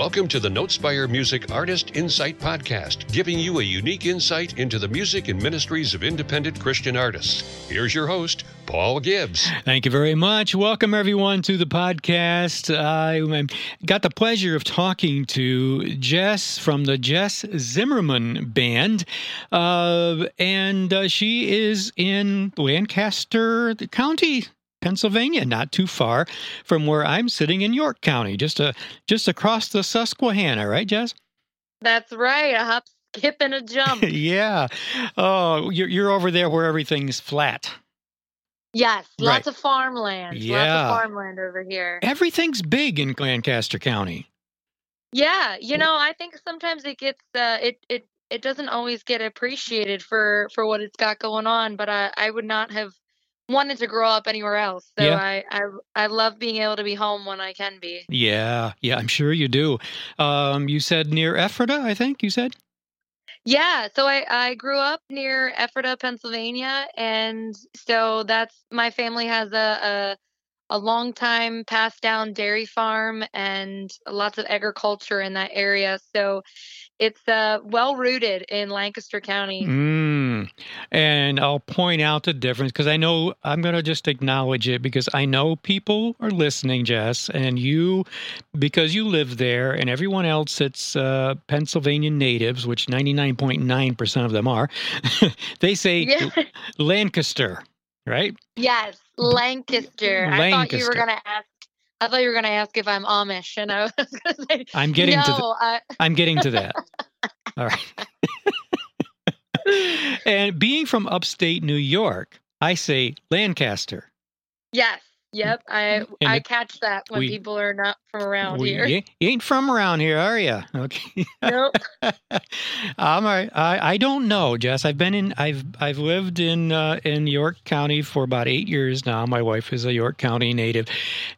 Welcome to the Notespire Music Artist Insight Podcast, giving you a unique insight into the music and ministries of independent Christian artists. Here's your host, Paul Gibbs. Thank you very much. Welcome, everyone, to the podcast. I got the pleasure of talking to Jess from the Jess Zimmerman Band, uh, and uh, she is in Lancaster County, Pennsylvania, not too far from where I'm sitting in York County, just a just across the Susquehanna, right, Jess? That's right. A hop, skip, and a jump. yeah. Oh, you're you're over there where everything's flat. Yes, lots right. of farmland. Yeah. Lots of farmland over here. Everything's big in Lancaster County. Yeah, you know, I think sometimes it gets uh, it it it doesn't always get appreciated for for what it's got going on, but I I would not have wanted to grow up anywhere else. So yeah. I, I I love being able to be home when I can be. Yeah, yeah, I'm sure you do. Um, you said near Ephrata, I think you said. Yeah, so I I grew up near Ephrata, Pennsylvania, and so that's my family has a a, a long time passed down dairy farm and lots of agriculture in that area. So it's uh, well rooted in Lancaster County. Mm. And I'll point out the difference because I know I'm going to just acknowledge it because I know people are listening, Jess, and you, because you live there, and everyone else that's uh, Pennsylvania natives, which 99.9% of them are, they say yeah. Lancaster, right? Yes, Lancaster. Lancaster. I thought you were going to ask I thought you were going to ask if I'm Amish, and I was going to say, I'm getting no, to the, I... I'm getting to that. All right. and being from upstate New York, I say Lancaster. Yes. Yep, I and I catch that when we, people are not from around we, here. You ain't from around here, are you? Okay. Nope. I'm all right. I I don't know, Jess. I've been in. I've I've lived in uh, in York County for about eight years now. My wife is a York County native,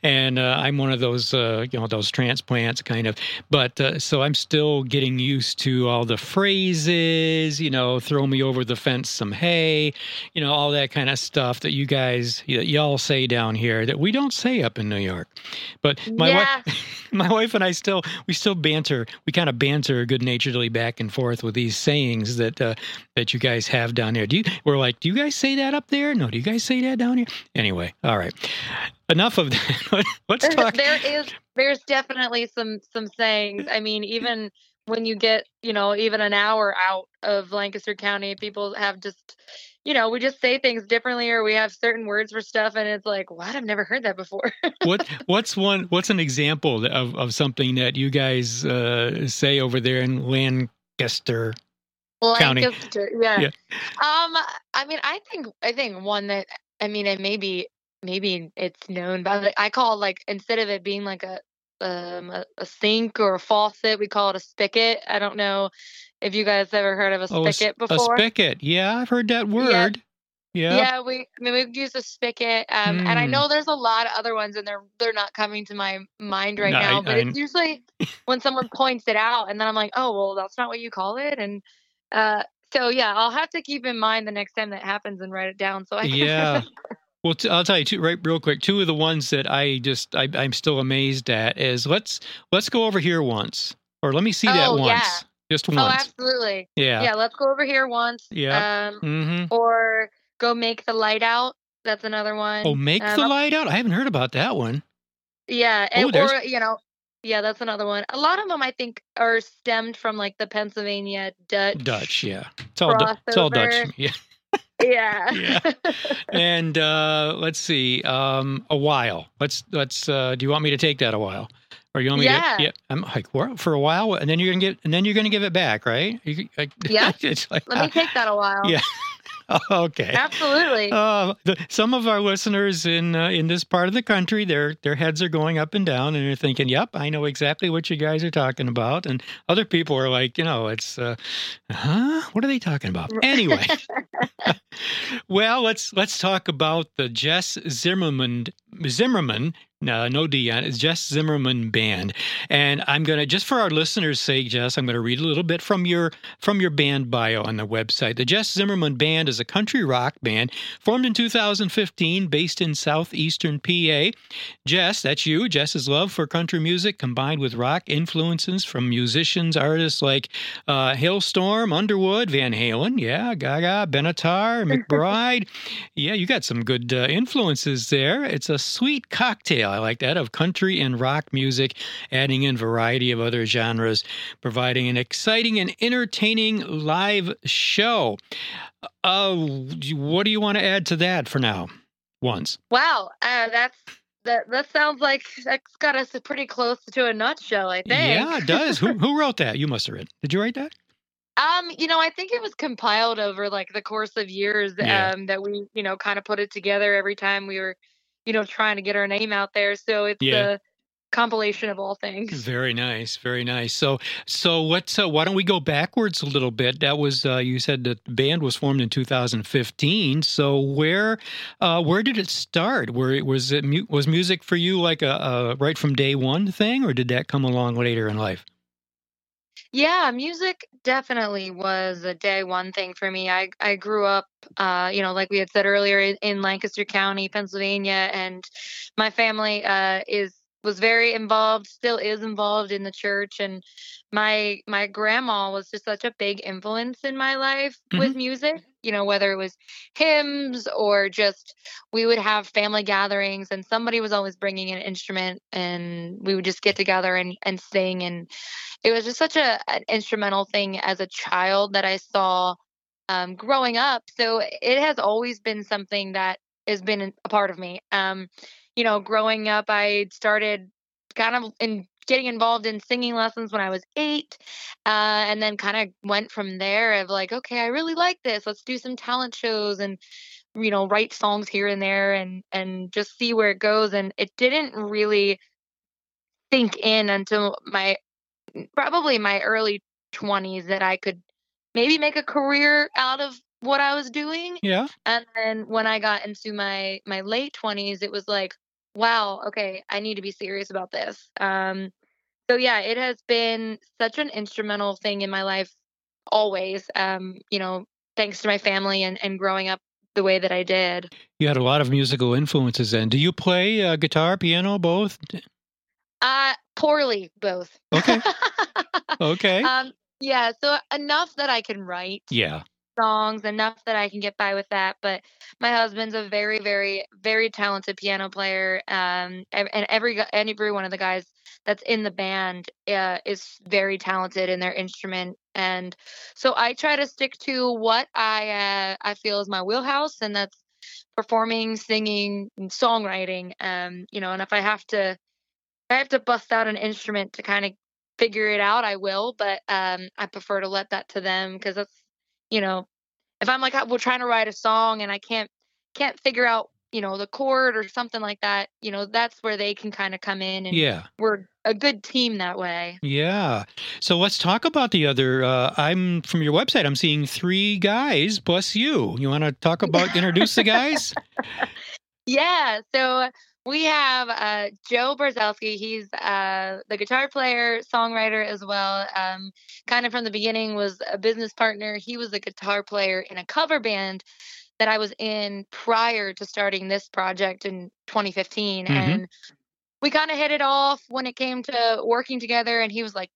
and uh, I'm one of those uh, you know those transplants kind of. But uh, so I'm still getting used to all the phrases. You know, throw me over the fence some hay. You know, all that kind of stuff that you guys y'all say down here that we don't say up in New York. But my yeah. wife, my wife and I still we still banter. We kind of banter good naturedly back and forth with these sayings that uh, that you guys have down there. Do you? We're like, do you guys say that up there? No, do you guys say that down here? Anyway, all right. Enough of that. Let's talk. there is there's definitely some some sayings. I mean, even when you get you know even an hour out of Lancaster County, people have just you know, we just say things differently or we have certain words for stuff and it's like, what? I've never heard that before. what what's one what's an example of, of something that you guys uh, say over there in Lancaster County? Lancaster, yeah. yeah. Um I mean I think I think one that I mean it maybe maybe it's known but I call like instead of it being like a um, a, a, sink or a faucet. We call it a spigot. I don't know if you guys ever heard of a spigot oh, a, before. A spigot, yeah, I've heard that word. Yeah. Yeah, we I mean we've used a spigot, um, mm. and I hmm. know there's a lot of other ones, and they're they're not coming to my mind right no, now. I, but I, it's usually when someone points it out, and then I'm like, oh well, that's not what you call it, and uh, so yeah, I'll have to keep in mind the next time that happens and write it down. So I yeah. Well, i I'll tell you two, right, real quick. Two of the ones that I just I, am still amazed at is let's let's go over here once, or let me see oh, that once. Yeah. Just oh, once. Oh, absolutely. Yeah. Yeah. Let's go over here once. Yeah. Um, mm-hmm. Or go make the light out. That's another one. Oh, make um, the light out. I haven't heard about that one. Yeah, and, oh, or you know, yeah, that's another one. A lot of them, I think, are stemmed from like the Pennsylvania Dutch. Dutch, yeah. It's all, du- it's all Dutch. Yeah. Yeah. yeah. And uh, let's see, um, a while. Let's let's. Uh, do you want me to take that a while? Or you want me yeah. to? Yeah. I'm like for a while, and then you're gonna get, and then you're gonna give it back, right? You, I, yeah. it's like, Let me take that a while. Yeah. okay. Absolutely. Uh, the, some of our listeners in uh, in this part of the country, their their heads are going up and down, and they're thinking, "Yep, I know exactly what you guys are talking about." And other people are like, you know, it's, uh, huh? What are they talking about? Anyway. well, let's let's talk about the Jess Zimmerman Zimmerman No, no Dion. It's Jess Zimmerman Band, and I'm gonna just for our listeners' sake, Jess, I'm gonna read a little bit from your from your band bio on the website. The Jess Zimmerman Band is a country rock band formed in 2015, based in southeastern PA. Jess, that's you. Jess's love for country music combined with rock influences from musicians, artists like uh, Halestorm, Underwood, Van Halen, yeah, Gaga, Benatar, McBride. yeah, you got some good uh, influences there. It's a sweet cocktail I like that, of country and rock music, adding in variety of other genres, providing an exciting and entertaining live show. Uh, what do you want to add to that for now? Once. Wow, uh, that's that. That sounds like that's got us pretty close to a nutshell. I think. Yeah, it does. who who wrote that? You must have written. Did you write that? Um, you know, I think it was compiled over like the course of years Yeah. um that we, you know, kind of put it together every time we were, you know, trying to get our name out there. So it's Yeah. a compilation of all things. Very nice, very nice. So, so what's uh, why don't we go backwards a little bit? That was uh, you said the band was formed in 2015. So where uh, where did it start? Where was it? Was music for you like a, a right from day one thing, or did that come along later in life? Yeah, music definitely was a day one thing for me. I I grew up, uh, you know, like we had said earlier, in, in Lancaster County, Pennsylvania, and my family uh, is was very involved, still is involved in the church, and my my grandma was just such a big influence in my life with music. You know, whether it was hymns or just we would have family gatherings, and somebody was always bringing an instrument, and we would just get together and and sing and it was just such a an instrumental thing as a child that I saw um, growing up. So it has always been something that has been a part of me. Um, you know, growing up, I started kind of in getting involved in singing lessons when I was eight, uh, and then kind of went from there. Of like, okay, I really like this. Let's do some talent shows and you know write songs here and there and and just see where it goes. And it didn't really sink in until my probably my early 20s that I could maybe make a career out of what I was doing. Yeah. And then when I got into my my late 20s, it was like, wow, okay, I need to be serious about this. Um so yeah, it has been such an instrumental thing in my life always. Um, you know, thanks to my family and and growing up the way that I did. You had a lot of musical influences. Then, do you play uh, guitar, piano, both? Uh poorly both. Okay. Okay. um yeah, so enough that I can write. yeah. Songs enough that I can get by with that. But my husband's a very, very, very talented piano player. Um, and every every one of the guys that's in the band uh, is very talented in their instrument. And so I try to stick to what I uh, I feel is my wheelhouse, and that's performing, singing, and songwriting. Um, you know, and if I have to, I have to bust out an instrument to kind of figure it out, I will. But um, I prefer to let that to them because that's you know, if I'm like we're trying to write a song and I can't can't figure out, you know, the chord or something like that, you know, that's where they can kind of come in and Yeah. we're a good team that way. Yeah. So let's talk about the other. Uh, I'm from your website. I'm seeing three guys plus you. You want to talk about introduce the guys? Yeah, so we have uh, Joe Brzezowski. He's uh, the guitar player, songwriter as well. Um, kind of from the beginning was a business partner. He was a guitar player in a cover band that I was in prior to starting this project in 2015, Mhm. and we kind of hit it off when it came to working together. And he was like,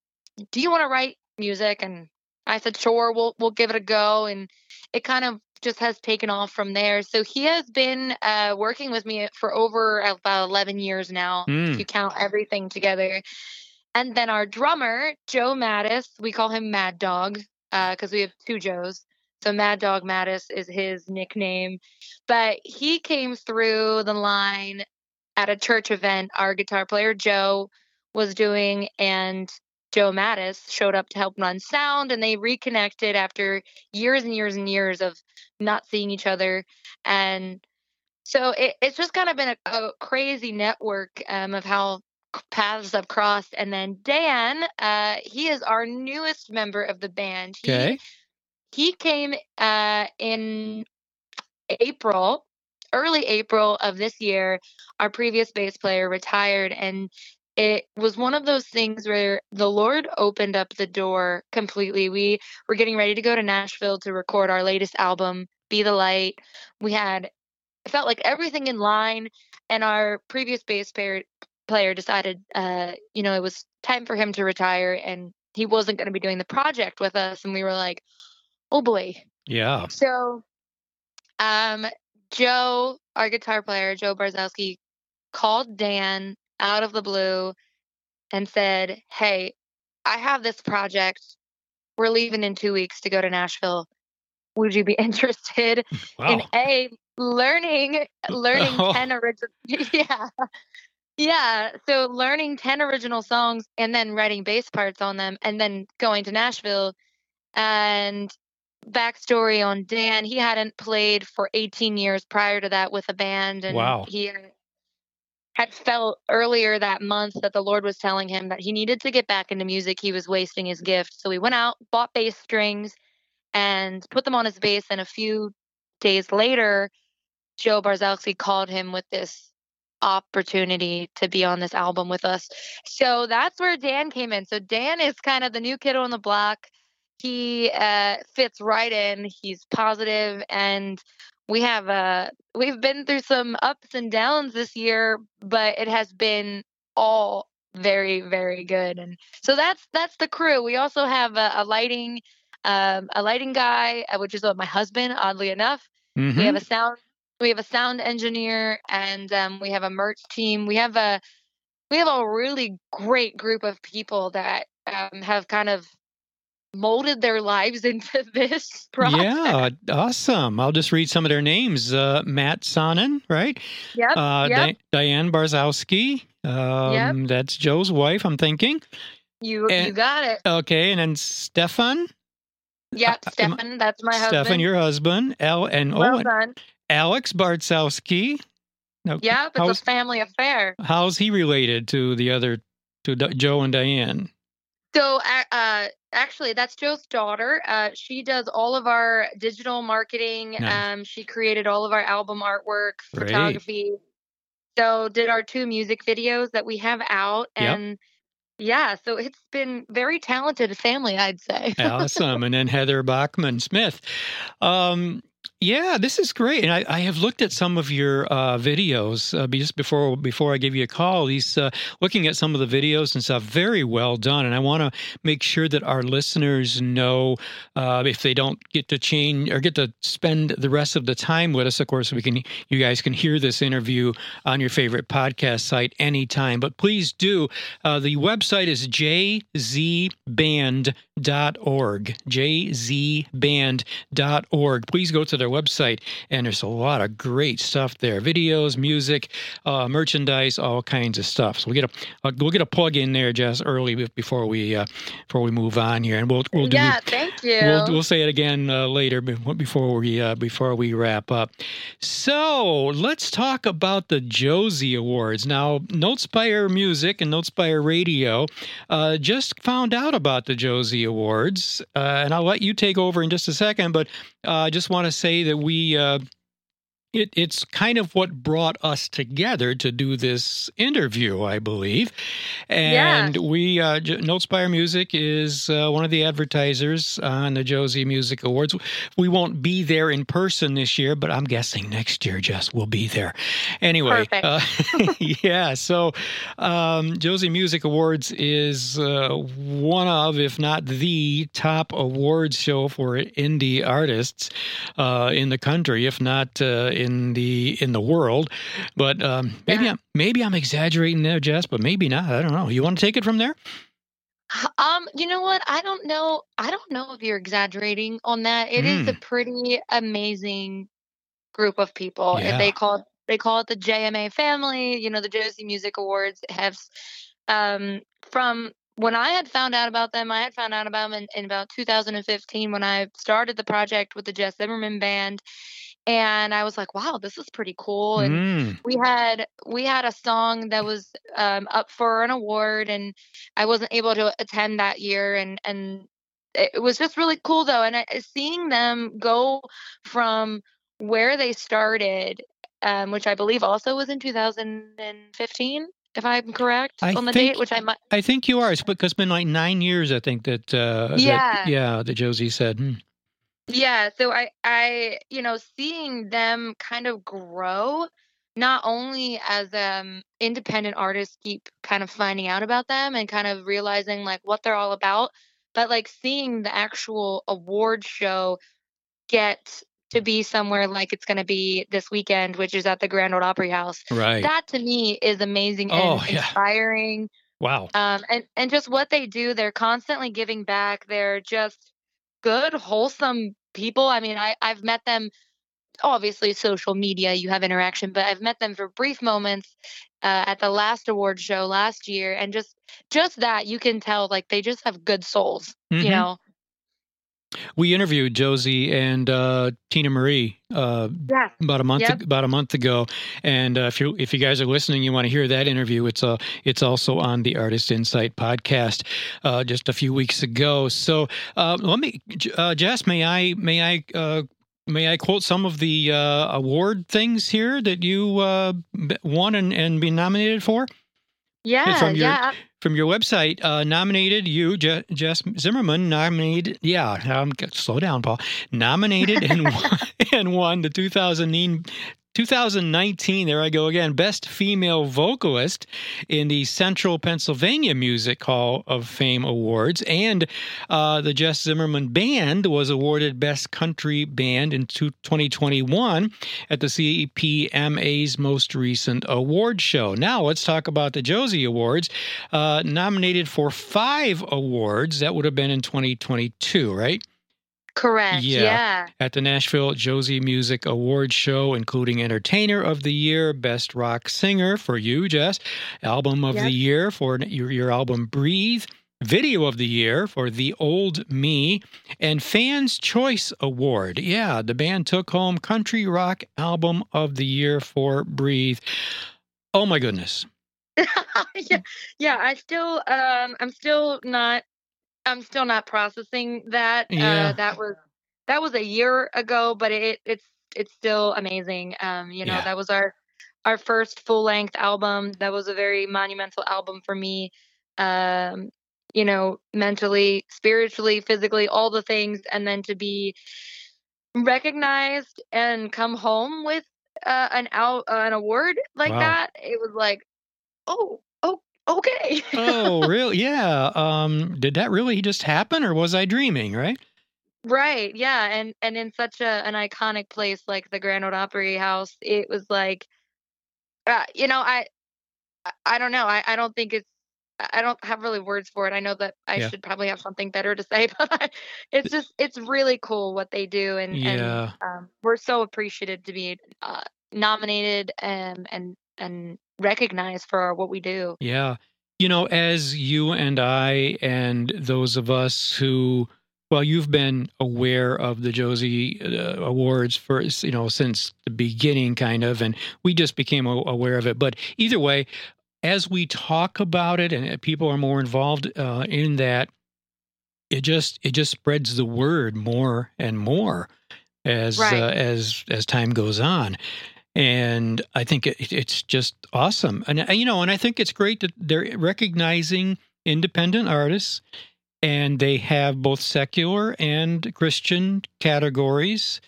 "Do you want to write music?" And I said, "Sure, we'll we'll give it a go." And it kind of just has taken off from there. So he has been uh, working with me for over about 11 years now, Mm. if you count everything together. And then our drummer, Joe Mattis, we call him Mad Dog because we have two Joes. So Mad Dog Mattis is his nickname. But he came through the line at a church event our guitar player, Joe, was doing. And Joe Mattis showed up to help run sound. And they reconnected after years and years and years of not seeing each other. And so it, it's just kind of been a, a crazy network um, of how paths have crossed. And then Dan, uh, he is our newest member of the band. He, Okay. he came uh, in April early April of this year, our previous bass player retired, and it was one of those things where the Lord opened up the door completely. We were getting ready to go to Nashville to record our latest album, Be the Light. We had it felt like everything in line, and our previous bass player player decided, uh, you know, it was time for him to retire, and he wasn't going to be doing the project with us. And we were like, oh boy. Yeah. So, um, Joe, our guitar player, Joe Barzowski, called Dan out of the blue and said, Hey, I have this project. We're leaving in two weeks to go to Nashville. Would you be interested Wow. in A, learning learning Oh. 10 original yeah yeah so learning 10 original songs and then writing bass parts on them and then going to nashville and backstory on dan he hadn't played for 18 years prior to that with a band and Wow. he had- felt earlier that month that the lord was telling him that he needed to get back into music he was wasting his gift so he went out bought bass strings and put them on his bass and a few days later Joe Barzowski called him with this opportunity to be on this album with us. So that's where Dan came in. So Dan is kind of the new kid on the block. He uh, fits right in. He's positive, and we have uh, we've been through some ups and downs this year, but it has been all very very good. And so that's that's the crew. We also have a, a lighting um, a lighting guy, uh, which is my husband. Oddly enough, Mhm. we have a sound we have a sound engineer and um, we have a merch team we have a we have a really great group of people that um, have kind of molded their lives into this project Yeah, awesome. I'll just read some of their names. Uh, Matt Sonnen, right? yep Uh, yep Di- Diane Barzowski. Um, That's Joe's wife, I'm thinking. you and- you got it Okay, and then Stefan. yep uh, stefan that's my husband. Stefan, your husband. Al and well done Alex Barzowski. No, yep it's a family affair how's he related to the other, to Di- Joe and Diane? So, uh, actually, that's Joe's daughter. Uh, she does all of our digital marketing. Nice. Um, she created all of our album artwork, Great. photography. So, did our two music videos that we have out, Yep. and yeah, so it's been very talented family, I'd say. awesome. And then Heather Bachman Smith. Um, yeah, this is great. And I, I have looked at some of your uh, videos uh, just before before I gave you a call. These uh, looking at some of the videos and stuff, very well done. And I want to make sure that our listeners know uh, if they don't get to change or get to spend the rest of the time with us. Of course, we can you guys can hear this interview on your favorite podcast site anytime. But please do. Uh, the website is jzband.org. jzband.org. Please go to their website, and there's a lot of great stuff there videos, music, uh, merchandise, all kinds of stuff. So we get a uh, we'll get a plug in there just early before we uh, before we move on here, and we'll we'll do yeah, thank you. We'll, we'll say it again uh, later before we uh, before we wrap up. So let's talk about the Josie Awards. Now, Notespire Music and Notespire Radio uh, just found out about the Josie Awards, uh, and I'll let you take over in just a second. But Uh, I just want to say that we. Uh, It, it's kind of what brought us together to do this interview, I believe. And we, uh, J- Notespire Music is uh, one of the advertisers on the Josie Music Awards. We won't be there in person this year, but I'm guessing next year, Jess, we'll be there. Anyway, Perfect. uh, yeah. So, um, Josie Music Awards is uh, one of, if not the top awards show for indie artists uh, in the country, if not uh, in the in the world. But um, maybe Yeah. I'm maybe I'm exaggerating there, Jess, but maybe not. I don't know. You want to take it from there? Um, you know what? I don't know. I don't know if you're exaggerating on that. It is a Mm. pretty amazing group of people. Yeah. They call it they call it the JMA family. You know, the Josie Music Awards have um from when I had found out about them, I had found out about them in, in about 2015 when I started the project with the Jess Zimmerman band, and I was like, "Wow, this is pretty cool." And Mm. we had we had a song that was um, up for an award and i wasn't able to attend that year and and it was just really cool though and I, seeing them go from where they started um, which I believe also was in 2015, if I'm correct I on the think- date, which I might. I think you are. It's because it's been like nine years. I think that. Uh, that- Yeah. yeah. That Josie said. Hmm. Yeah, so I I you know seeing them kind of grow not only as um independent artists keep kind of finding out about them and kind of realizing like what they're all about, but like seeing the actual award show get to be somewhere like it's going to be this weekend, which is at the Grand Ole Opry House. Right. That to me is amazing Oh, and yeah. inspiring wow. um, and and just what they do they're constantly giving back they're just good wholesome people i mean i i've met them obviously social media you have interaction but i've met them for brief moments uh, at the last award show last year and just just that you can tell like they just have good souls Mhm. you know We interviewed Josie and uh, Tina Marie uh, yeah about a month Yep. about a month ago. And uh, if you if you guys are listening, you want to hear that interview. It's uh it's also on the Artist Insight podcast uh, just a few weeks ago. So uh, let me, uh, Jess, may I may I. Uh, May I quote some of the uh, award things here that you uh, won and, and been nominated for? Yeah from your- yeah from your website uh, nominated you Je- Jess Zimmerman nominated yeah um, slow down Paul. Nominated and won, and won the 2009 2019 there I go again best female vocalist in the Central Pennsylvania Music Hall of Fame Awards and uh, the Jess Zimmerman Band was awarded best country band in 2021 at the CPMA's most recent award show now let's talk about the Josie Awards uh, nominated for five awards. That would have been in 2022, right? Correct Yeah. yeah At the Nashville Josie Music Awards show, including Entertainer of the Year, Best Rock Singer for you, Jess, Album of Yep. the Year for your, your album Breathe, Video of the Year for The Old Me, and Fans Choice Award. Yeah, the band took home Country Rock Album of the Year for Breathe. Oh my goodness. yeah, yeah. I still, um, I'm still not, I'm still not processing that. Yeah. Uh, that was, that was a year ago, but it, it's, it's still amazing. Um, you know, Yeah. that was our, our first full length album. That was a very monumental album for me. Um, you know, mentally, spiritually, physically, all the things, and then to be recognized and come home with uh, an out uh, an award like Wow. that, it was like, oh, oh, okay. oh, really? Yeah. Um, did that really just happen, or was I dreaming? Right? right, yeah, and and in such a an iconic place like the Grand Ole Opry House, it was like, uh, you know, I, I- don't know, I I don't think it's. I don't have really words for it. I know that I Yeah. should probably have something better to say, but I, it's just it's really cool what they do, and, Yeah. and um, we're so appreciative to be uh, nominated and and and recognized for what we do. Yeah. You know, as you and I and those of us who, well, you've been aware of the Josie uh, Awards for, you know, since the beginning, kind of, and we just became aware of it. But either way, as we talk about it and people are more involved uh, in that, it just it just spreads the word more and more as Right. uh, as as time goes on and I think it, it's just awesome. And uh, you know, and I think it's great that they're recognizing independent artists, and they have both secular and Christian categories.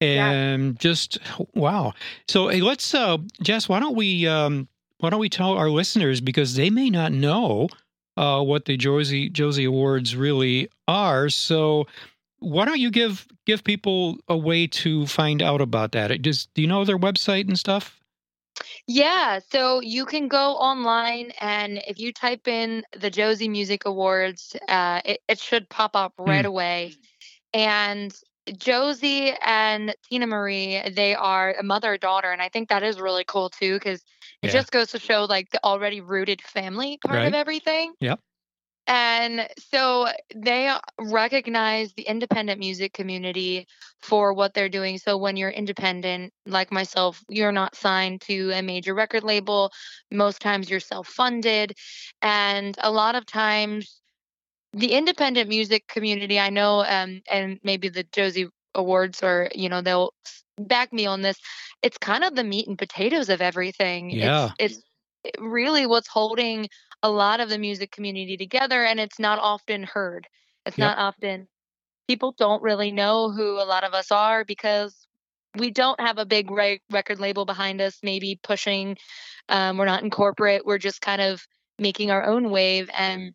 Yeah. And just wow. So hey, let's, uh, Jess. Why don't we, um, why don't we tell our listeners because they may not know uh, what the Josie Josie Awards really are. So why don't you give give people a way to find out about that? It just do you know their website and stuff? Yeah, so you can go online and if you type in the Josie Music Awards, uh, it, it should pop up right away. And Josie and Tina Marie, they are a mother daughter, and I think that is really cool too because it Yeah. just goes to show like the already rooted family part Right. of everything. Yep. And so they recognize the independent music community for what they're doing. So when you're independent, like myself, you're not signed to a major record label. Most times you're self funded. And a lot of times, the independent music community, I know, um, and maybe the Josie Awards or, you know, they'll back me on this. It's kind of the meat and potatoes of everything. Yeah. It's, it's really what's holding a lot of the music community together, and it's not often heard. It's Yep. not often. People don't really know who a lot of us are because we don't have a big re- record label behind us, maybe pushing. Um, we're not in corporate. We're just kind of making our own wave. And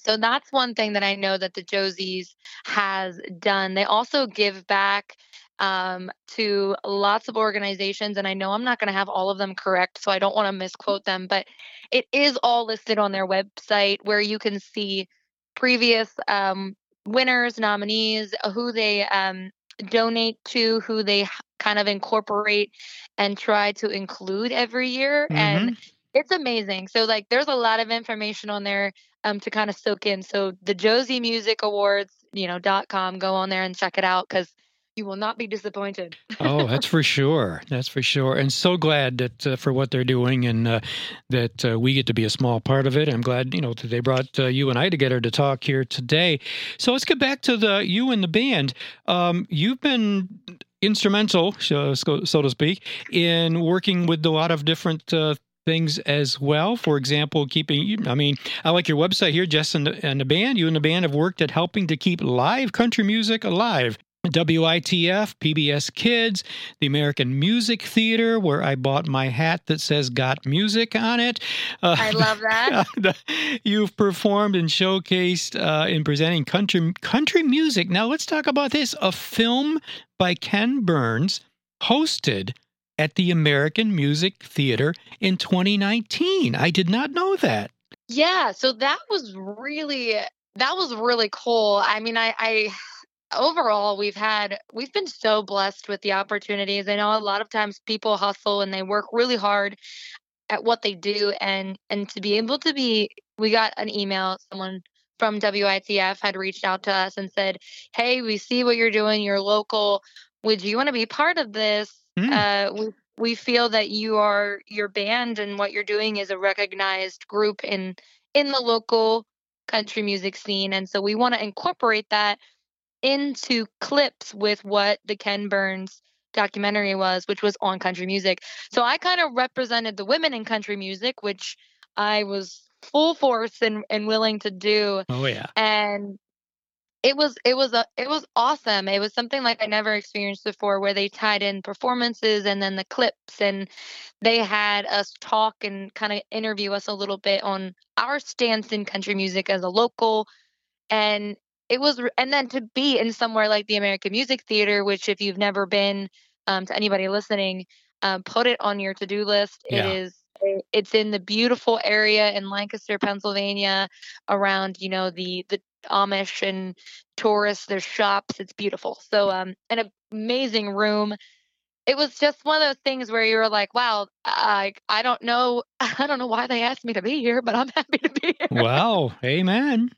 so that's one thing that I know that the Josies has done. They also give back um, to lots of organizations, and I know I'm not going to have all of them correct, so I don't want to misquote them, but it is all listed on their website where you can see previous um, winners, nominees, who they um, donate to, who they kind of incorporate and try to include every year. And it's amazing. So like there's a lot of information on there um to kind of soak in. So the Josie Music Awards, you know, dot com, go on there and check it out because you will not be disappointed. oh, that's for sure. That's for sure. And so glad that uh, for what they're doing and uh, that uh, we get to be a small part of it. I'm glad you know that they brought uh, you and I together to talk here today. So let's get back to the you and the band. Um, you've been instrumental, so, so to speak, in working with a lot of different. Uh, Things as well. For example, keeping, I mean, I like your website here, Jess and the, and the band. You and the band have worked at helping to keep live country music alive. WITF, PBS Kids, the American Music Theater, where I bought my hat that says Got Music on it. Uh, I love that. You've performed and showcased uh, in presenting country country music. Now let's talk about this. A film by Ken Burns, hosted at the American Music Theater in 2019. I did not know that. Yeah, so that was really that was really cool. I mean, I, I overall we've had we've been so blessed with the opportunities. I know a lot of times people hustle and they work really hard at what they do and and to be able to be we got an email someone from WITF had reached out to us and said, "Hey, we see what you're doing. You're local. Would you want to be part of this? Mm. Uh, we we feel that you are your band and what you're doing is a recognized group in in the local country music scene, and so we want to incorporate that into clips with what the Ken Burns documentary was, which was on country music. So I kind of represented the women in country music, which I was full force and, and willing to do. Oh yeah. And it was it was a it was awesome. It was something like I never experienced before where they tied in performances and then the clips and they had us talk and kind of interview us a little bit on our stance in country music as a local and it was and then to be in somewhere like the American Music Theater, which if you've never been um, to anybody listening, um, put it on your to-do list. Yeah. It is it's in the beautiful area in Lancaster, Pennsylvania, around you know the the Amish and tourists. There's shops. It's beautiful. So um, an amazing room. It was just one of those things where you were like, "Wow, I I don't know, I don't know why they asked me to be here, but I'm happy to be here." Wow. Amen.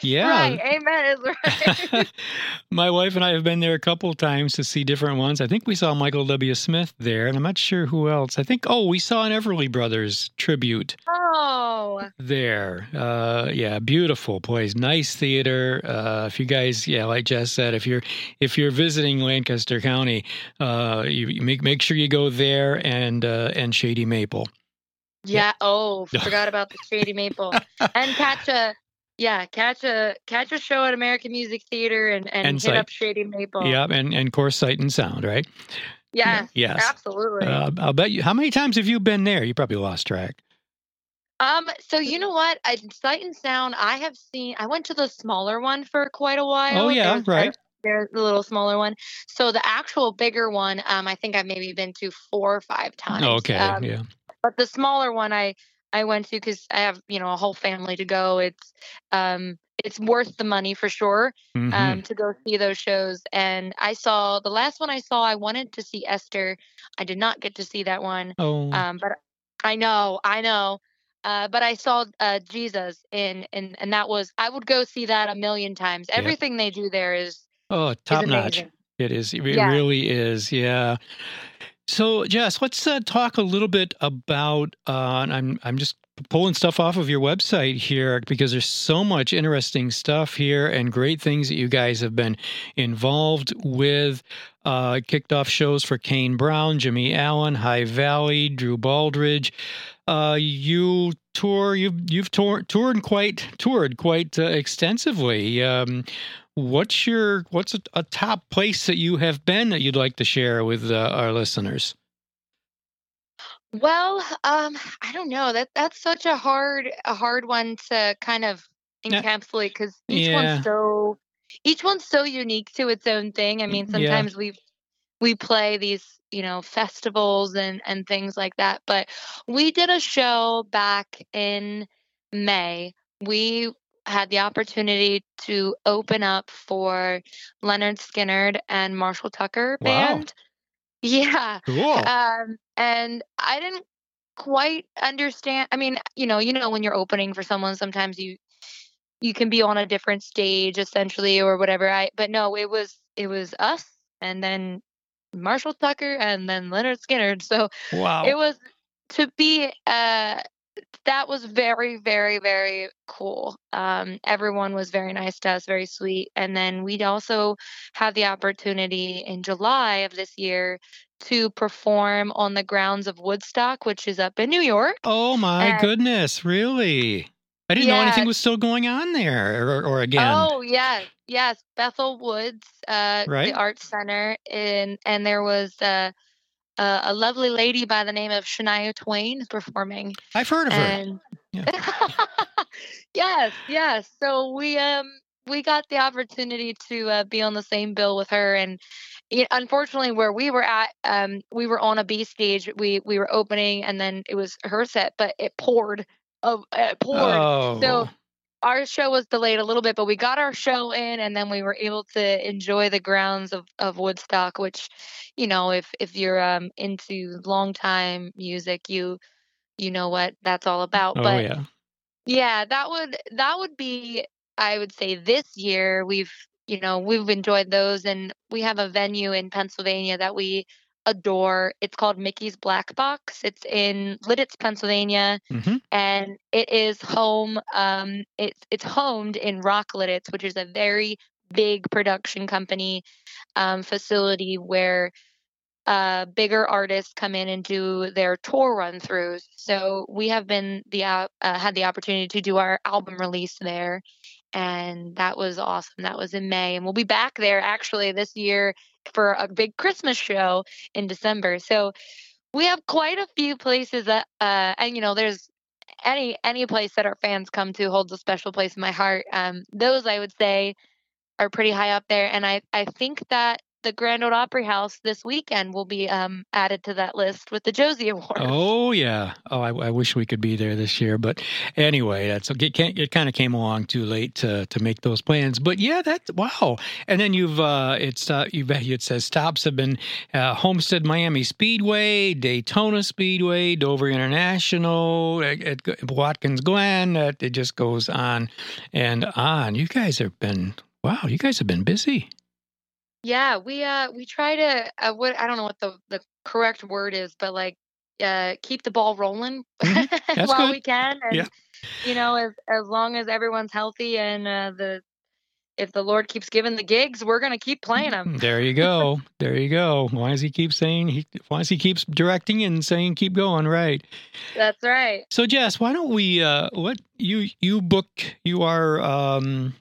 Yeah. Right. Amen. Is right. My wife and I have been there a couple of times to see different ones. I think we saw Michael W. Smith there, and I'm not sure who else. I think, oh, we saw an Everly Brothers tribute oh. there. Uh, yeah, beautiful place, nice theater. Uh, if you guys, yeah, like Jess said, if you're if you're visiting Lancaster County, uh, you, you make make sure you go there and uh, and Shady Maple. Yeah. Oh, forgot about the Shady Maple and catch a yeah catch a catch a show at American Music Theater and and, And hit Sight. up Shady Maple. Yep, and and course Sight and Sound, right? Yes. Yes. Absolutely. Uh, I'll bet you. How many times have you been there? You probably lost track. um. So you know what? I Sight and Sound. I have seen. I went to the smaller one for quite a while. Oh yeah, There's- right. There's the little smaller one. So the actual bigger one, um, I think I've maybe been to four or five times. Oh, okay, Um, yeah. but the smaller one I I went to because I have you know a whole family to go. It's um it's worth the money for sure Mhm. um to go see those shows. And I saw the last one I saw. I wanted to see Esther. I did not get to see that one. oh, Um, but I know I know. Uh, but I saw uh, Jesus in, and and that was I would go see that a million times. Yeah. Everything they do there is oh, is top notch. It is. It Yeah. really is. Yeah. So, Jess, let's uh, talk a little bit about. Uh, I'm I'm just pulling stuff off of your website here because there's so much interesting stuff here and great things that you guys have been involved with. Uh, kicked off shows for Kane Brown, Jimmy Allen, High Valley, Drew Baldridge. Uh, you tour. You've you've tour, toured quite toured quite uh, extensively. Um, what's your what's a, a, top place that you have been that you'd like to share with uh, our listeners? Well, um, I don't know. That that's such a hard a hard one to kind of encapsulate because each yeah. one's so each one's so unique to its own thing. I mean, sometimes yeah. we we play these you know festivals and and things like that, but we did a show back in May. We had the opportunity to open up for Lynyrd Skynyrd and Marshall Tucker band. Wow. Yeah. Cool. Um, and I didn't quite understand. I mean, you know, you know, when you're opening for someone, sometimes you you can be on a different stage essentially or whatever. I but no, it was it was us and then Marshall Tucker and then Lynyrd Skynyrd. So wow. it was to be uh that was very, very, very cool. Um, everyone was very nice to us, very sweet. And then we'd also had the opportunity in July of this year to perform on the grounds of Woodstock, which is up in New York. Oh my and, goodness, really? I didn't yeah. know anything was still going on there, or, or again. Oh yes, yes, Bethel Woods, uh, right? the Arts Center, and and there was uh, uh, a lovely lady by the name of Shania Twain performing. I've heard of and... her. Yeah. yes, yes. So we um we got the opportunity to uh, be on the same bill with her, and unfortunately, where we were at, um, we were on a B stage. We we were opening, and then it was her set, but it poured. Of it poured. Oh. So our show was delayed a little bit, but we got our show in, and then we were able to enjoy the grounds of, of Woodstock. Which, you know, if if you're um, into long time music, you you know what that's all about. Oh but yeah, yeah, that would that would be I would say this year we've you know we've enjoyed those, and we have a venue in Pennsylvania that we adore. It's called Mickey's Black Box. It's in Lititz, Pennsylvania, mm-hmm. and it is home. Um, it's it's homed in Rock Lititz, which is a very big production company um, facility where uh, bigger artists come in and do their tour run throughs. So we have been the uh, had the opportunity to do our album release there, and that was awesome. That was in May, and we'll be back there actually this year for a big Christmas show in December. So we have quite a few places that, uh, and you know, there's any any place that our fans come to holds a special place in my heart. Um, those I would say are pretty high up there, and I I think that the Grand Ole Opry House this weekend will be um, added to that list with the Josie Award. Oh yeah. Oh, I, I, wish we could be there this year, but anyway, that's it. it kind of came along too late to to make those plans. But yeah, that's wow. And then you've uh, it's uh, you've it says stops have been uh, Homestead Miami Speedway, Daytona Speedway, Dover International, at, at Watkins Glen. It just goes on and on. You guys have been wow. You guys have been busy. Yeah, we uh we try to uh, what I don't know what the the correct word is, but like uh keep the ball rolling mm-hmm. while good. we can, and yeah. you know as as long as everyone's healthy and uh, the if the Lord keeps giving the gigs, we're gonna keep playing them. There you go, there you go. Why does He keep saying He? Why does He keeps directing and saying keep going? Right. That's right. So Jess, why don't we? uh What you you book? You are um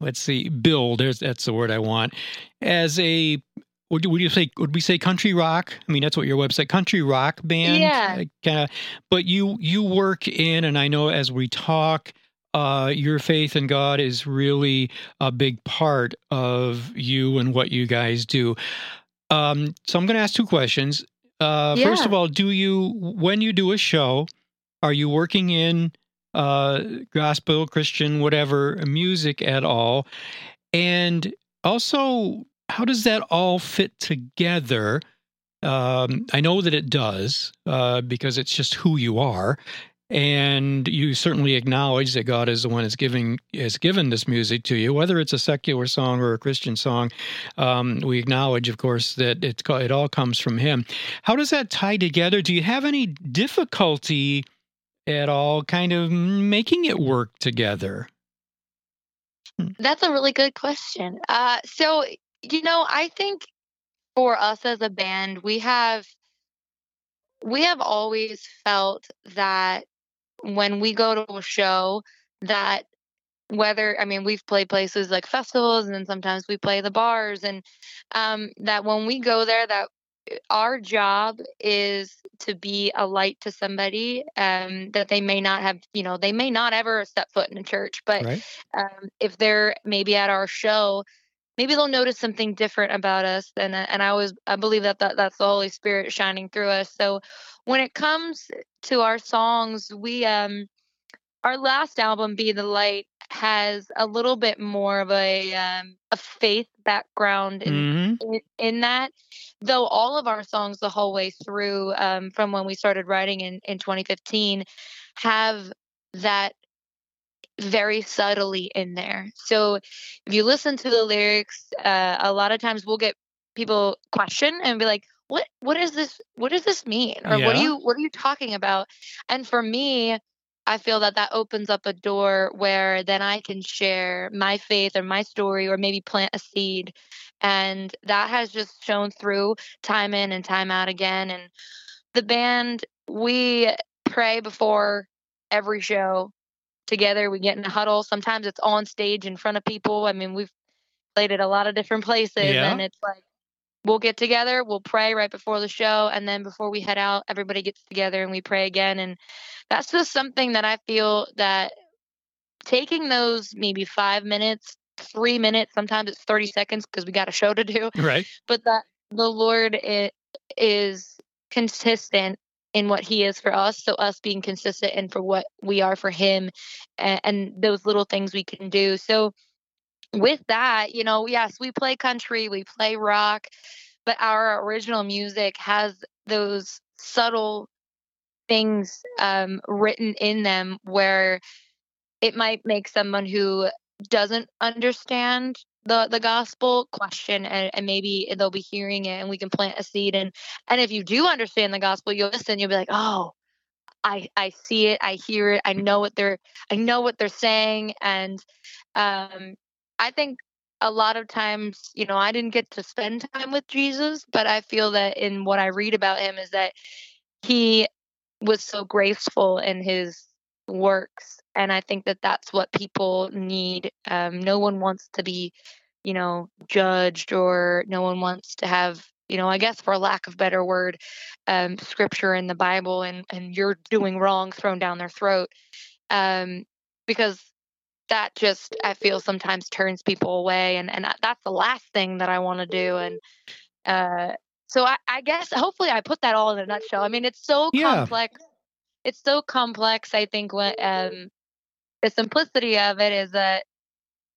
let's see, build. There's that's the word I want. As a would, would you say would we say country rock? I mean, that's what your website country rock band. Yeah. Kind of. But you you work in, and I know as we talk. Uh, your faith in God is really a big part of you and what you guys do. Um, so I'm going to ask two questions. Uh, yeah. First of all, do you when you do a show, are you working in uh, gospel, Christian, whatever music at all. And also, how does that all fit together? Um, I know that it does uh, because it's just who you are. And you certainly acknowledge that God is the one that's giving has given this music to you, whether it's a secular song or a Christian song. Um, we acknowledge, of course, that it it all comes from Him. How does that tie together? Do you have any difficulty at all kind of making it work together? That's a really good question. Uh, so, you know, I think for us as a band, we have we have always felt that when we go to a show that whether I mean we've played places like festivals and sometimes we play the bars and um, that when we go there that our job is to be a light to somebody um, that they may not have you know they may not ever step foot in a church but Right. um, if they're maybe at our show maybe they'll notice something different about us and and I always I believe that, that that's the Holy Spirit shining through us so when it comes to our songs we um our last album be the light has a little bit more of a um a faith background in hmm in, in that. Though all of our songs the whole way through um, from when we started writing in, in 2015 have that very subtly in there. So if you listen to the lyrics uh, a lot of times we'll get people question and be like what what is this what does this mean? Or what are you what are you talking about? And for me I feel that that opens up a door where then I can share my faith or my story or maybe plant a seed. And that has just shown through time in and time out again. And the band, we pray before every show together. We get in a huddle. Sometimes it's on stage in front of people. I mean, we've played at a lot of different places Yeah. and it's like, We'll get together, we'll pray right before the show, and then before we head out, everybody gets together and we pray again. And that's just something that I feel that taking those maybe five minutes, three minutes, sometimes it's 30 seconds because we got a show to do, Right. but that the Lord is consistent in what He is for us. So, us being consistent and for what we are for Him and, and those little things we can do. So, with that, you know, yes, we play country, we play rock, but our original music has those subtle things um, written in them where it might make someone who doesn't understand the the gospel question and, and maybe they'll be hearing it and we can plant a seed and and if you do understand the gospel you'll listen you'll be like oh i i see it i hear it i know what they're i know what they're saying and um i think a lot of times you know i didn't get to spend time with jesus but i feel that in what i read about him is that he was so graceful in his works and i think that that's what people need um, no one wants to be you know judged or no one wants to have you know i guess for lack of better word um, scripture in the bible and and you're doing wrong thrown down their throat um, because that just i feel sometimes turns people away and and that's the last thing that i want to do and uh so I, I guess hopefully i put that all in a nutshell i mean it's so Yeah. complex it's so complex i think when um the simplicity of it is that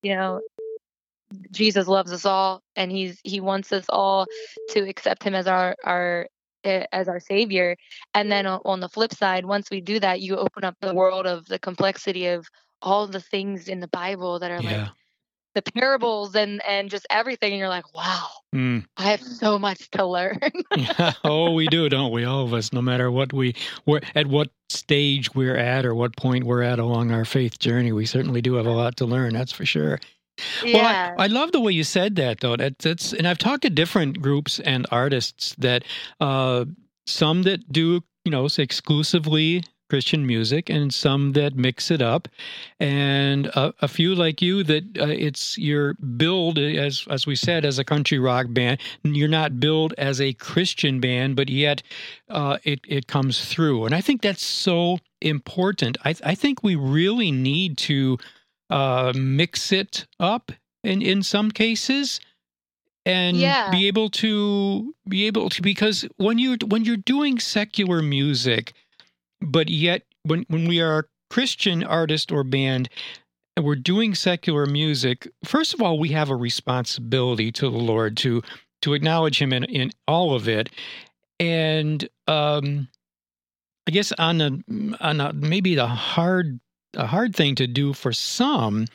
you know jesus loves us all and he's he wants us all to accept him as our our eh, as our savior and then on, on the flip side once we do that you open up the world of the complexity of all the things in the bible that are like the parables and and just everything and you're like wow Mm. i have so much to learn Yeah. oh, we do, don't we? All of us, no matter what we, we're at what stage we're at or what point we're at along our faith journey, we certainly do have a lot to learn. That's for sure. yeah Well, I, I love the way you said that, though. That, that's, and I've talked to different groups and artists that, uh, some that do, you know, exclusively Christian music, and some that mix it up, and a, a few like you that uh, it's your build as as we said as a country rock band. You're not billed as a Christian band, but yet uh, it it comes through, and I think that's so important. I I think we really need to uh, mix it up in in some cases and Yeah. be able to be able to because when you when you're doing secular music but yet when when we are a christian artist or band and we're doing secular music first of all we have a responsibility to the lord to to acknowledge him in in all of it. And um i guess on a on a maybe the hard a hard thing to do for some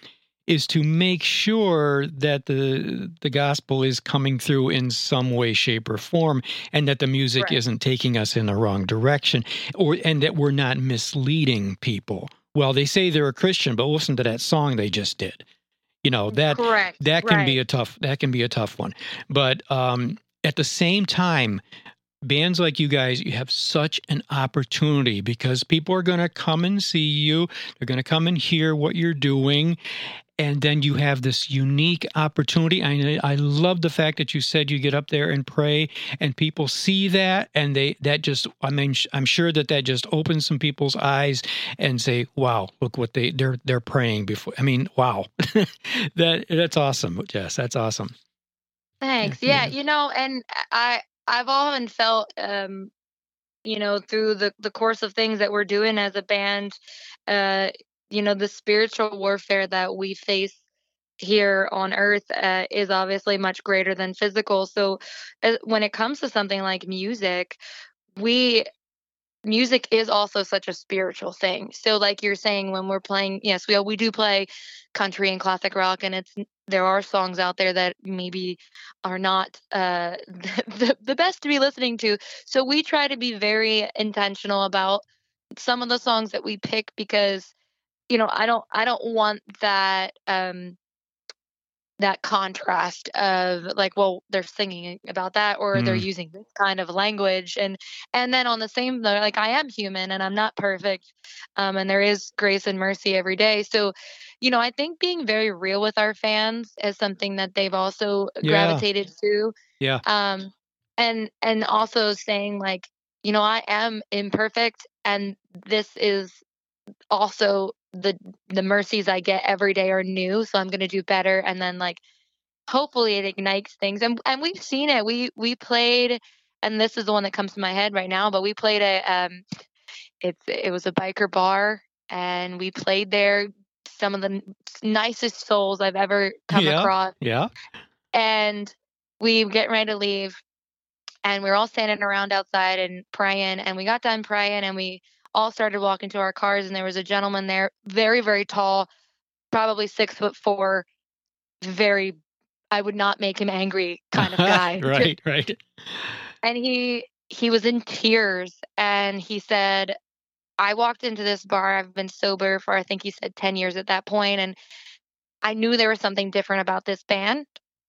is to make sure that the the gospel is coming through in some way shape or form and that the music Right. isn't taking us in the wrong direction or and that we're not misleading people. Well they say they're a christian but listen to that song they just did. You know that Correct. that can be a tough that can be a tough one. But um at the same time bands like you guys you have such an opportunity because people are going to come and see you. They're going to come and hear what you're doing and then you have this unique opportunity I, I love the fact that you said you get up there and pray and people see that and they that just i mean i'm sure that that just opens some people's eyes and say wow look what they they're they're praying before i mean wow that that's awesome jess that's awesome Thanks. Yeah. Yeah, you know, and I I've often felt um you know through the the course of things that we're doing as a band uh you know the spiritual warfare that we face here on earth uh, is obviously much greater than physical. So uh, when it comes to something like music we music is also such a spiritual thing. So like you're saying when we're playing yes we we do play country and classic rock and it's there are songs out there that maybe are not uh the, the best to be listening to. So we try to be very intentional about some of the songs that we pick because you know i don't i don't want that um that contrast of like well they're singing about that or they're Mm. using this kind of language and and then on the same note like i am human and i'm not perfect um and there is grace and mercy every day so you know i think being very real with our fans is something that they've also Yeah. gravitated to Yeah. um and and also saying like you know i am imperfect and this is also the the mercies i get every day are new so i'm going to do better and then like hopefully it ignites things and and we've seen it we we played and this is the one that comes to my head right now but we played a um it's it was a biker bar and we played there some of the n- nicest souls i've ever come Yeah. across yeah and we were getting ready to leave and we were all standing around outside and praying and we got done praying and we all started walking to our cars and there was a gentleman there very very tall probably six foot four very i would not make him angry kind of guy. Right right. And he he was in tears and he said i walked into this bar i've been sober for i think he said 10 years at that point and i knew there was something different about this band.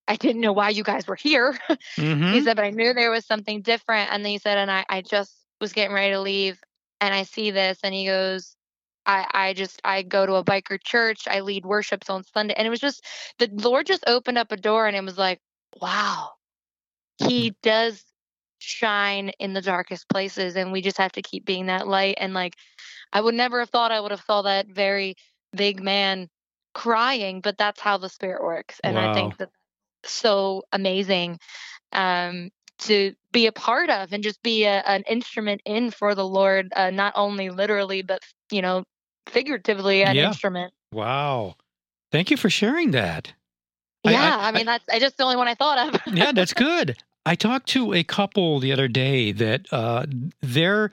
I didn't know why you guys were here. Hmm he said but i knew there was something different and then he said and i, I just was getting ready to leave and i see this and he goes I, I just I go to a biker church. I lead worships on Sunday, and it was just the Lord just opened up a door, and it was like, wow, He does shine in the darkest places, and we just have to keep being that light. And like, I would never have thought I would have saw that very big man crying, but that's how the Spirit works, and I think that so amazing um, to be a part of and just be a, an instrument in for the Lord, uh, not only literally, but you know, figuratively an Yeah. instrument. wow thank you for sharing that I- I- Yeah, I, I- mean that's I just the only one I thought of. yeah, that's good. I talked to a couple the other day that uh, they're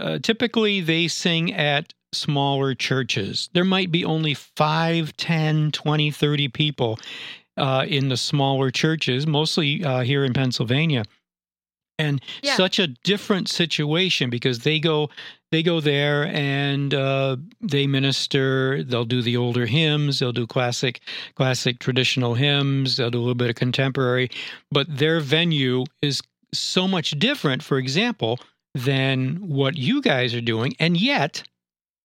uh, typically they sing at smaller churches. There might be only 5, 10, 20, 30 people uh, in the smaller churches, mostly uh, here in Pennsylvania. And Yeah. such a different situation because they go they go there and uh, they minister. They'll do the older hymns. They'll do classic classic traditional hymns. They'll do a little bit of contemporary, but their venue is so much different. For example, than what you guys are doing, and yet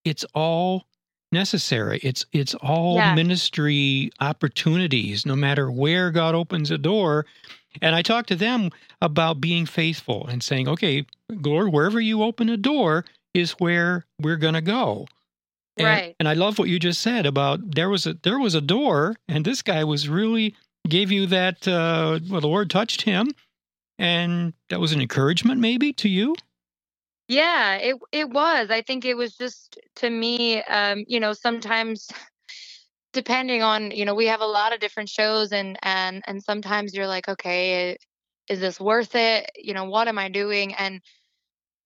it's all necessary. It's it's all Yeah. ministry opportunities, no matter where God opens a door. And I talk to them about being faithful and saying, okay, Lord, wherever you open a door is where we're going to go. And, Right. And I love what you just said about there was a there was a door, and this guy was really gave you that. Uh, well, the Lord touched him, and that was an encouragement, maybe to you. Yeah, it it was. I think it was just to me, um, you know, sometimes depending on, you know, we have a lot of different shows and and and sometimes you're like, okay, is this worth it? You know, what am I doing? And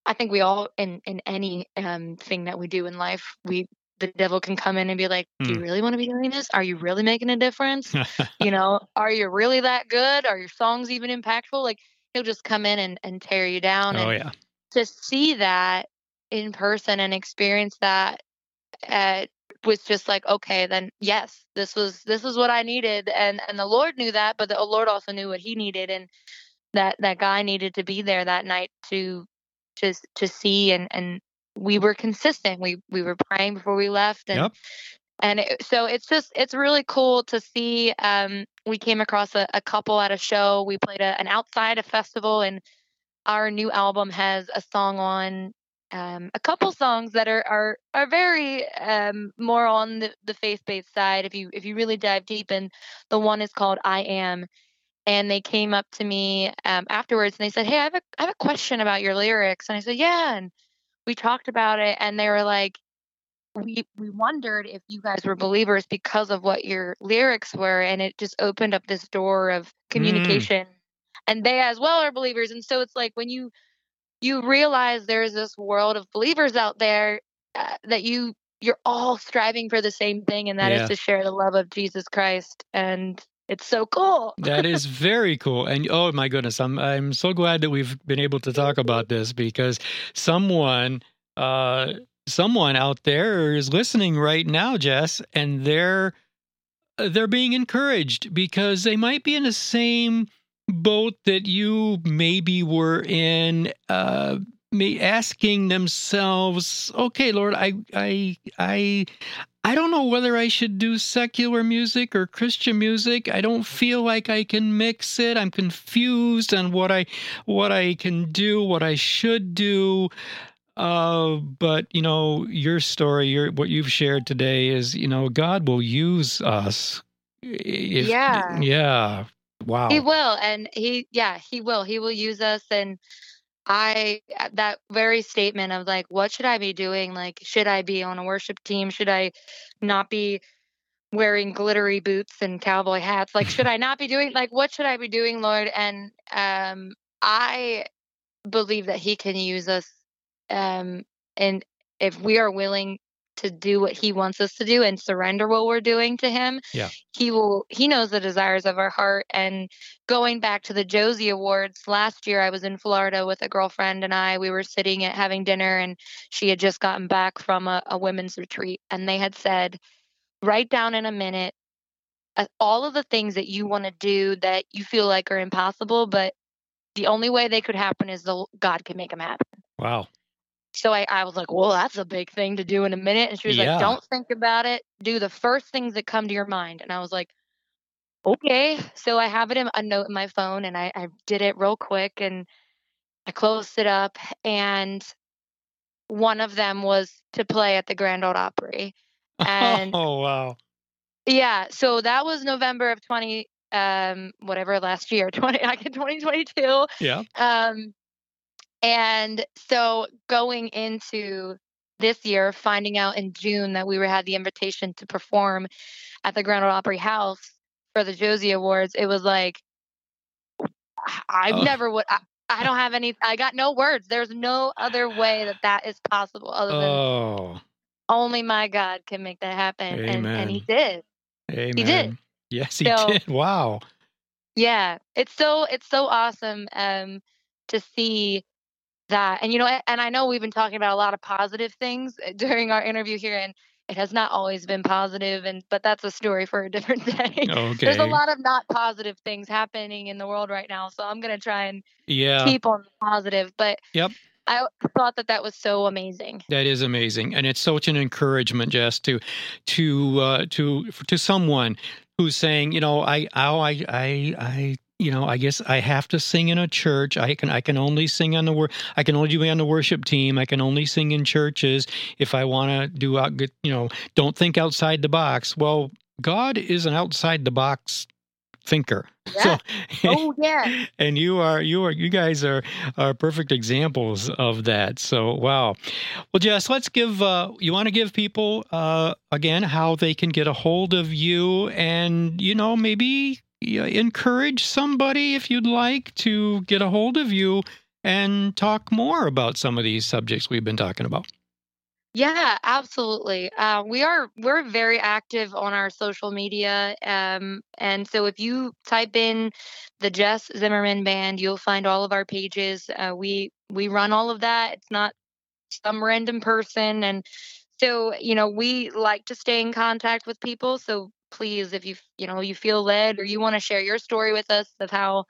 I think we all in in any um thing that we do in life, we the devil can come in and be like, "Do you Hmm. really want to be doing this? Are you really making a difference? you know, are you really that good? Are your songs even impactful?" Like he'll just come in and, and tear you down. oh and yeah. To see that in person and experience that uh, was just like, okay, then yes, this was this is what I needed, and and the Lord knew that, but the Lord also knew what He needed, and that that guy needed to be there that night to just to see and and we were consistent. We we were praying before we left, and Yep. and it, so it's just it's really cool to see. Um, we came across a, a couple at a show. We played a, an outside a festival, and our new album has a song on. Um, a couple songs that are are are very um, more on the, the faith based side. If you if you really dive deep, and the one is called "I Am," and they came up to me um, afterwards and they said, "Hey, I have a I have a question about your lyrics," and I said, "Yeah," and we talked about it, and they were like, "We we wondered if you guys were believers because of what your lyrics were," and it just opened up this door of communication, and they as well are believers, and so it's like when you you realize there's this world of believers out there uh, that you you're all striving for the same thing, and that is Yeah. to share the love of Jesus Christ, and it's so cool. That is very cool. And oh my goodness, I'm I'm so glad that we've been able to talk about this because someone uh someone out there is listening right now, Jess, and they're they're being encouraged because they might be in the same boat that you maybe were in uh me asking themselves, okay, Lord, I I I I don't know whether I should do secular music or Christian music. I don't feel like I can mix it. I'm confused on what I what I can do, what I should do. Uh, but you know, your story, your what you've shared today is, you know, God will use us. If, Yeah. Yeah. Wow. He will, and he, yeah, he will. He will use us. And I, uh, that very statement of like, what should I be doing? Like, should I be on a worship team? Should I not be wearing glittery boots and cowboy hats? Like, should I not be doing, like, what should I be doing, Lord? And um, I believe that he can use us. Um, and if we are willing to do what he wants us to do and surrender what we're doing to him, Yeah. he will, he knows the desires of our heart. And going back to the Josie Awards last year, I was in Florida with a girlfriend and I. We were sitting at having dinner, and she had just gotten back from a, a women's retreat, and they had said, "Write down in a minute uh, all of the things that you want to do that you feel like are impossible, but the only way they could happen is the God can make them happen." wow. So I, I was like, well, that's a big thing to do in a minute. And she was Yeah. like, don't think about it. Do the first things that come to your mind. And I was like, okay. So I have it in a note in my phone and I, I did it real quick and I closed it up. And one of them was to play at the Grand Ole Opry. And oh wow. yeah, so that was November of 20, um, whatever last year, 20, like 2022. Yeah. Um, and so going into this year, finding out in June that we were had the invitation to perform at the Grand Ole Opry House for the Josie Awards, it was like I Oh. never would. I, I don't have any. I got no words. There's no other way that that is possible other than Oh. only my God can make that happen, and and He did. Amen. He did. Yes, he So- did. Wow. Yeah, it's so it's so awesome um to see that. And you know, and I know we've been talking about a lot of positive things uh, during our interview here and it has not always been positive and but that's a story for a different day. Okay. There's a lot of not positive things happening in the world right now, so I'm going to try and Yeah. keep on positive, but Yep. I thought that that was so amazing. That is amazing, and it's such an encouragement, Jess, to to uh, to to someone who's saying, you know, I oh, I I I you know, I guess I have to sing in a church. I can I can only sing on the wor- I can only be on the worship team. I can only sing in churches if I want to do out. good- You know, don't think outside the box. Well, God is an outside the box thinker. Yeah. So, oh yeah. and you are you are you guys are are perfect examples of that so wow well jess let's give uh you want to give people uh again how they can get a hold of you and you know maybe encourage somebody if you'd like to get a hold of you and talk more about some of these subjects we've been talking about Yeah, absolutely. Uh, we are we're very active on our social media, um, and so if you type in the Jess Zimmerman Band, you'll find all of our pages. Uh, we we run all of that. It's not some random person, and so you know we like to stay in contact with people. So please, if you you know you feel led or you want to share your story with us of how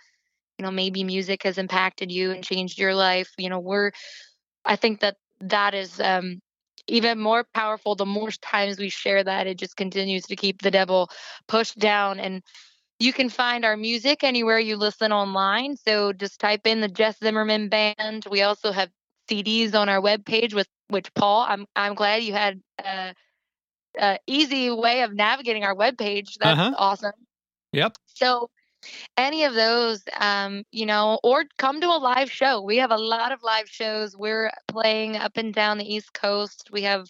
you know maybe music has impacted you and changed your life, you know we're I think that that is um, even more powerful the more times we share that it just continues to keep the devil pushed down and you can find our music anywhere you listen online so just type in the jess zimmerman band. We also have cds on our webpage with which paul i'm i'm glad you had a, a easy way of navigating our webpage that's uh-huh. awesome yep so any of those, um, you know, or come to a live show. We have a lot of live shows. We're playing up and down the East Coast. We have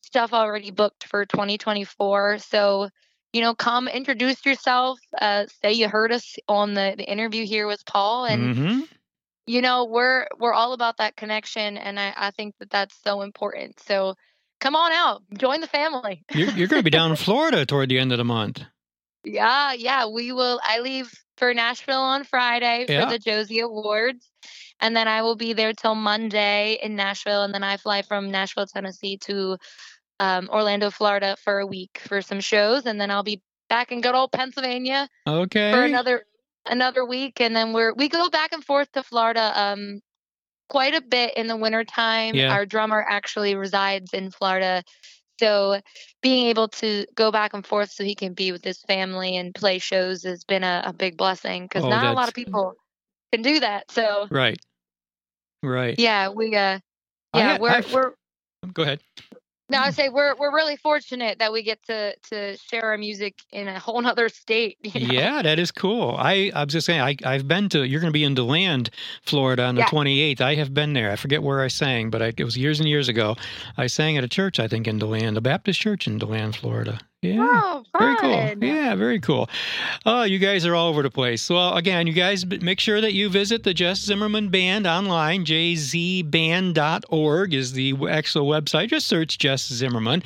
stuff already booked for 2024. So, you know, come introduce yourself. Uh, say you heard us on the, the interview here with Paul, and mm-hmm. you know, we're we're all about that connection, and I, I think that that's so important. So, come on out, join the family. you're, you're going to be down in Florida toward the end of the month. Yeah, yeah. We will. I leave for Nashville on Friday yeah. for the Josie Awards. And then I will be there till Monday in Nashville. And then I fly from Nashville, Tennessee to um, Orlando, Florida for a week for some shows. And then I'll be back in good old Pennsylvania. Okay. For another another week. And then we're we go back and forth to Florida um quite a bit in the wintertime. Yeah. Our drummer actually resides in Florida so being able to go back and forth so he can be with his family and play shows has been a, a big blessing because oh, not that's... a lot of people can do that. So right, right. Yeah, we uh, yeah, we're I've... we're. Go ahead. No, I mm-hmm. say we're we're really fortunate that we get to to share our music in a whole other state. You know? Yeah, that is cool. I I was just saying I I've been to. You're going to be in DeLand, Florida, on the yeah. 28th. I have been there. I forget where I sang, but I, it was years and years ago. I sang at a church, I think, in DeLand, a Baptist church in DeLand, Florida. Yeah. Oh, very cool. Yeah, very cool. Oh, you guys are all over the place. Well, again, you guys make sure that you visit the Jess Zimmerman Band online. jzband.org is the actual website. Just search Jess Zimmerman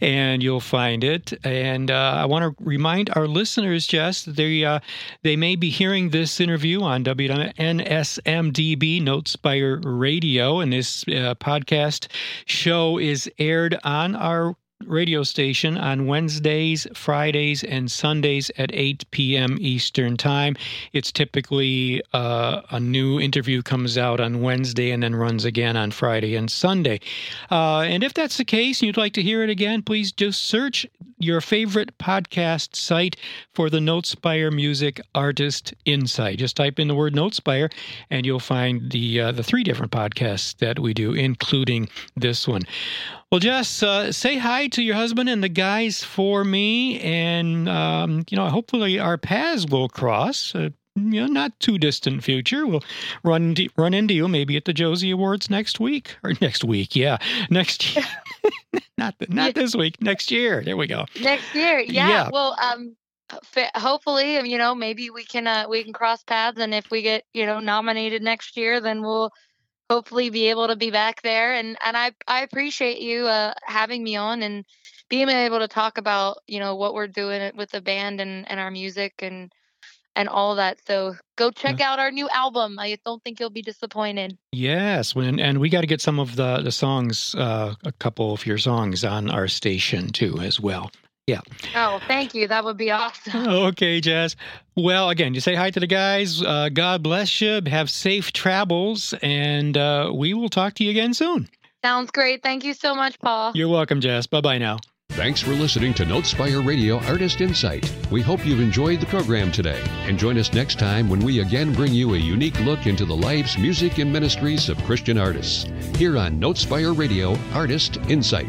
and you'll find it. And uh, I want to remind our listeners, Jess, that they, uh, they may be hearing this interview on WNSMDB Notespire Radio. And this uh, podcast show is aired on our radio station on Wednesdays, Fridays, and Sundays at 8 p.m. Eastern Time. It's typically uh, a new interview comes out on Wednesday and then runs again on Friday and Sunday. Uh, and if that's the case and you'd like to hear it again, please just search your favorite podcast site for the Notespire Music Artist Insight. Just type in the word Notespire and you'll find the uh, the three different podcasts that we do, including this one. Well, Jess, uh, say hi to your husband and the guys for me, and um, you know, hopefully our paths will cross. Uh, you know, not too distant future. We'll run into, run into you maybe at the Josie Awards next week or next week. Yeah, next year. not not this week. Next year. There we go. Next year. Yeah. yeah. Well, um, hopefully, you know, maybe we can uh, we can cross paths, and if we get you know nominated next year, then we'll hopefully be able to be back there. And and I I appreciate you uh, having me on and being able to talk about you know what we're doing with the band and and our music and and all that. So go check yeah. out our new album. I don't think you'll be disappointed. Yes, when, and we got to get some of the the songs, uh, a couple of your songs on our station too, as well. Yeah. Oh, thank you. That would be awesome. Okay, Jess. Well, again, you say hi to the guys. Uh, God bless you. Have safe travels, and uh, we will talk to you again soon. Sounds great. Thank you so much, Paul. You're welcome, Jess. Bye bye now. Thanks for listening to Notespire Radio Artist Insight. We hope you've enjoyed the program today and join us next time when we again bring you a unique look into the lives, music, and ministries of Christian artists here on Notespire Radio Artist Insight.